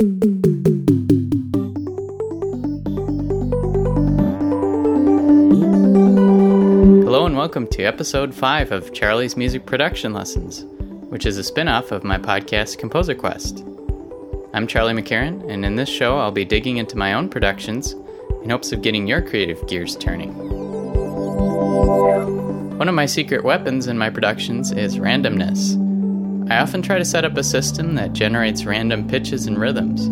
Hello and welcome to episode 5 of Charlie's Music Production Lessons, which is a spin off of my podcast Composer Quest. I'm Charlie McCarron, and in this show, I'll be digging into my own productions in hopes of getting your creative gears turning. One of my secret weapons in my productions is randomness. I often try to set up a system that generates random pitches and rhythms.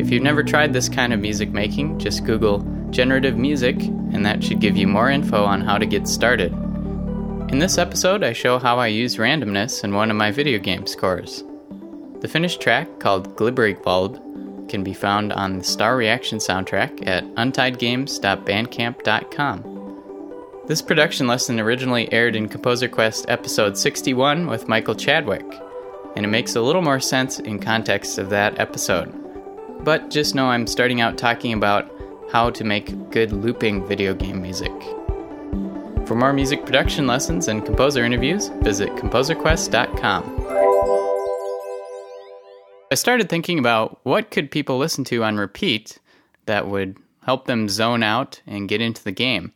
If you've never tried this kind of music making, just Google generative music, and that should give you more info on how to get started. In this episode, I show how I use randomness in one of my video game scores. The finished track, called Glibbering Bulb, can be found on the Star Reaction soundtrack at untiedgames.bandcamp.com. This production lesson originally aired in Composer Quest episode 61 with Michael Chadwick, and it makes a little more sense in context of that episode. But just know I'm starting out talking about how to make good looping video game music. For more music production lessons and composer interviews, visit composerquest.com. I started thinking about what could people listen to on repeat that would help them zone out and get into the game.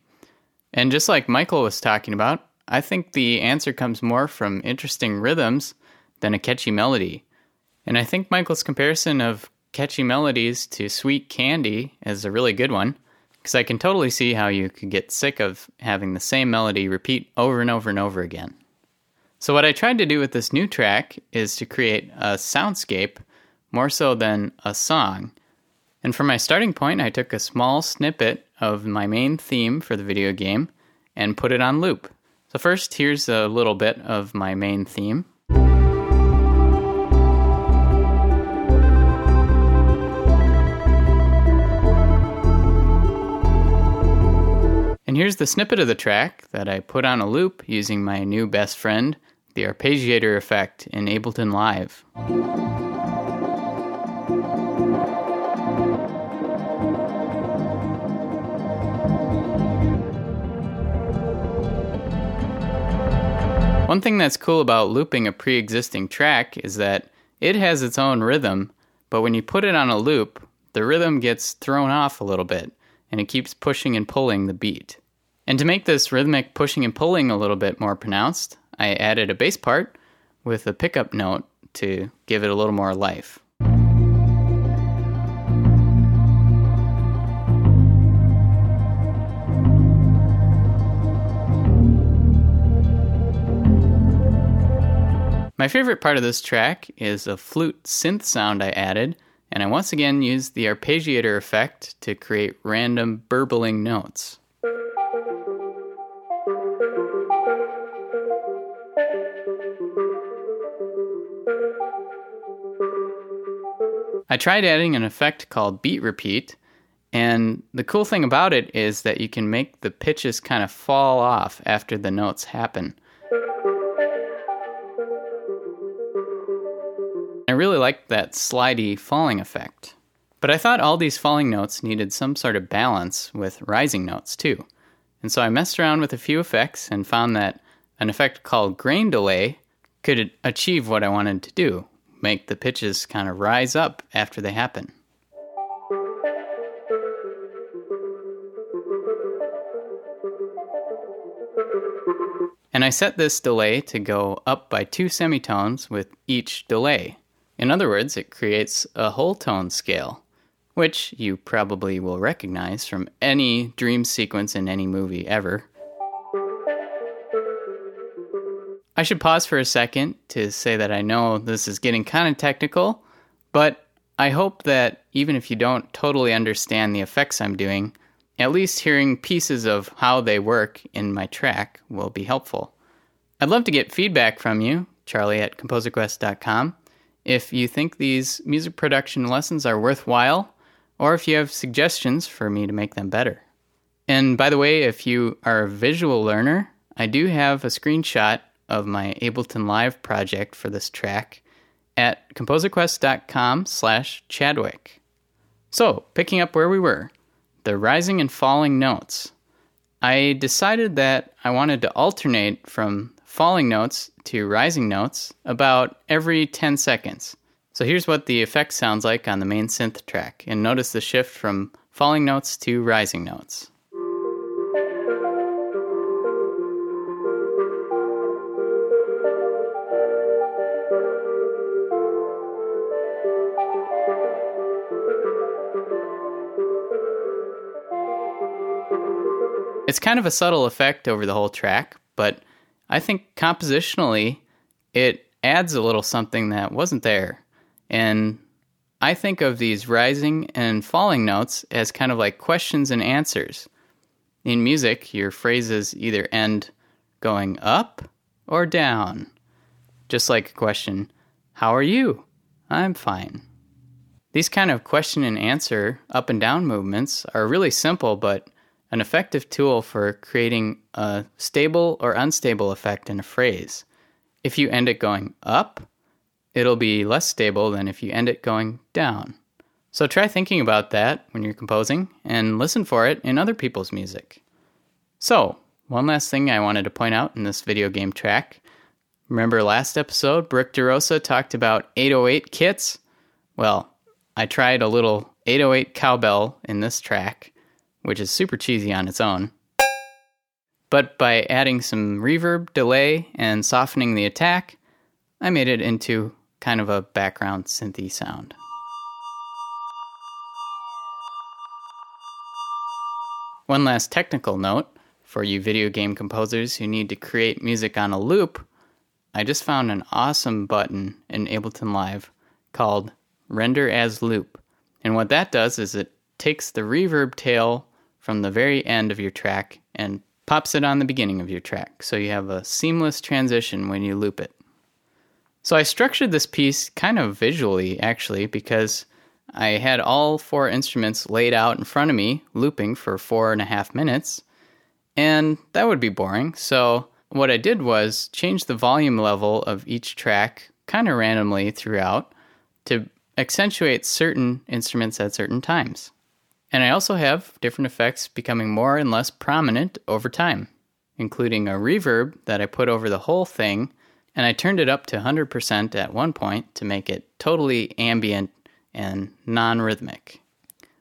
And just like Michael was talking about, I think the answer comes more from interesting rhythms than a catchy melody. And I think Michael's comparison of catchy melodies to sweet candy is a really good one because I can totally see how you could get sick of having the same melody repeat over and over and over again. So, what I tried to do with this new track is to create a soundscape more so than a song. And for my starting point, I took a small snippet of my main theme for the video game and put it on loop. So, first, here's a little bit of my main theme. And here's the snippet of the track that I put on a loop using my new best friend, the arpeggiator effect in Ableton Live. One thing that's cool about looping a pre existing track is that it has its own rhythm, but when you put it on a loop, the rhythm gets thrown off a little bit and it keeps pushing and pulling the beat. And to make this rhythmic pushing and pulling a little bit more pronounced, I added a bass part with a pickup note to give it a little more life. My favorite part of this track is a flute synth sound I added, and I once again used the arpeggiator effect to create random burbling notes. I tried adding an effect called beat repeat, and the cool thing about it is that you can make the pitches kind of fall off after the notes happen. Really liked that slidey falling effect. But I thought all these falling notes needed some sort of balance with rising notes too. And so I messed around with a few effects and found that an effect called grain delay could achieve what I wanted to do make the pitches kind of rise up after they happen. And I set this delay to go up by two semitones with each delay. In other words, it creates a whole tone scale, which you probably will recognize from any dream sequence in any movie ever. I should pause for a second to say that I know this is getting kind of technical, but I hope that even if you don't totally understand the effects I'm doing, at least hearing pieces of how they work in my track will be helpful. I'd love to get feedback from you, charlie at composerquest.com, if you think these music production lessons are worthwhile, or if you have suggestions for me to make them better. And by the way, if you are a visual learner, I do have a screenshot of my Ableton Live project for this track at composerquest.com slash Chadwick. So, picking up where we were, the rising and falling notes. I decided that I wanted to alternate from falling notes to rising notes about every 10 seconds. So here's what the effect sounds like on the main synth track, and notice the shift from falling notes to rising notes. It's kind of a subtle effect over the whole track, but I think compositionally it adds a little something that wasn't there. And I think of these rising and falling notes as kind of like questions and answers. In music, your phrases either end going up or down. Just like a question, How are you? I'm fine. These kind of question and answer up and down movements are really simple, but an effective tool for creating a stable or unstable effect in a phrase. If you end it going up, it'll be less stable than if you end it going down. So try thinking about that when you're composing and listen for it in other people's music. So, one last thing I wanted to point out in this video game track. Remember last episode, Brooke DeRosa talked about 808 kits? Well, I tried a little 808 cowbell in this track which is super cheesy on its own. But by adding some reverb, delay, and softening the attack, I made it into kind of a background synthy sound. One last technical note for you video game composers who need to create music on a loop, I just found an awesome button in Ableton Live called Render as Loop. And what that does is it takes the reverb tail from the very end of your track and pops it on the beginning of your track. So you have a seamless transition when you loop it. So I structured this piece kind of visually, actually, because I had all four instruments laid out in front of me, looping for four and a half minutes, and that would be boring. So what I did was change the volume level of each track kind of randomly throughout to accentuate certain instruments at certain times. And I also have different effects becoming more and less prominent over time, including a reverb that I put over the whole thing, and I turned it up to 100% at one point to make it totally ambient and non rhythmic.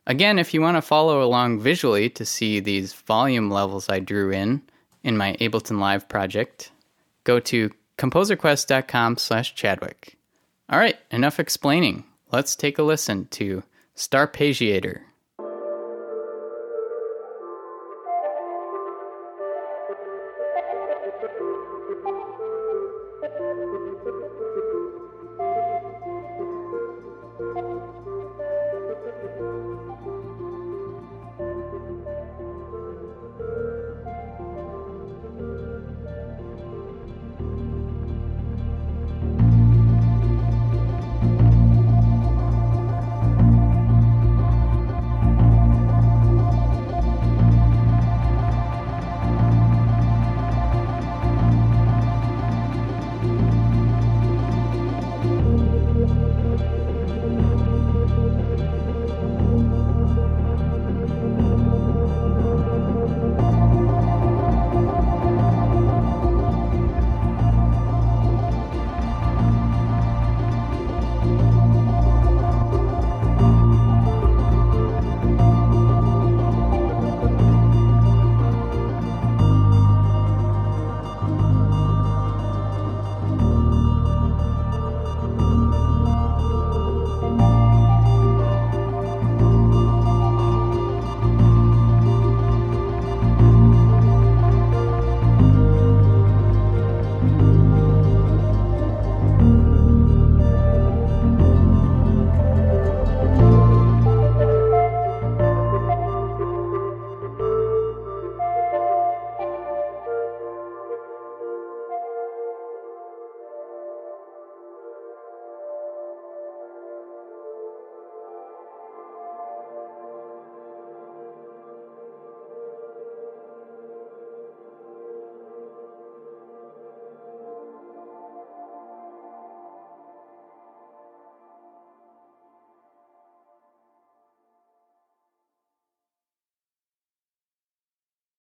Again, if you want to follow along visually to see these volume levels I drew in in my Ableton Live project, go to composerquest.com slash Chadwick. All right, enough explaining. Let's take a listen to Starpagiator.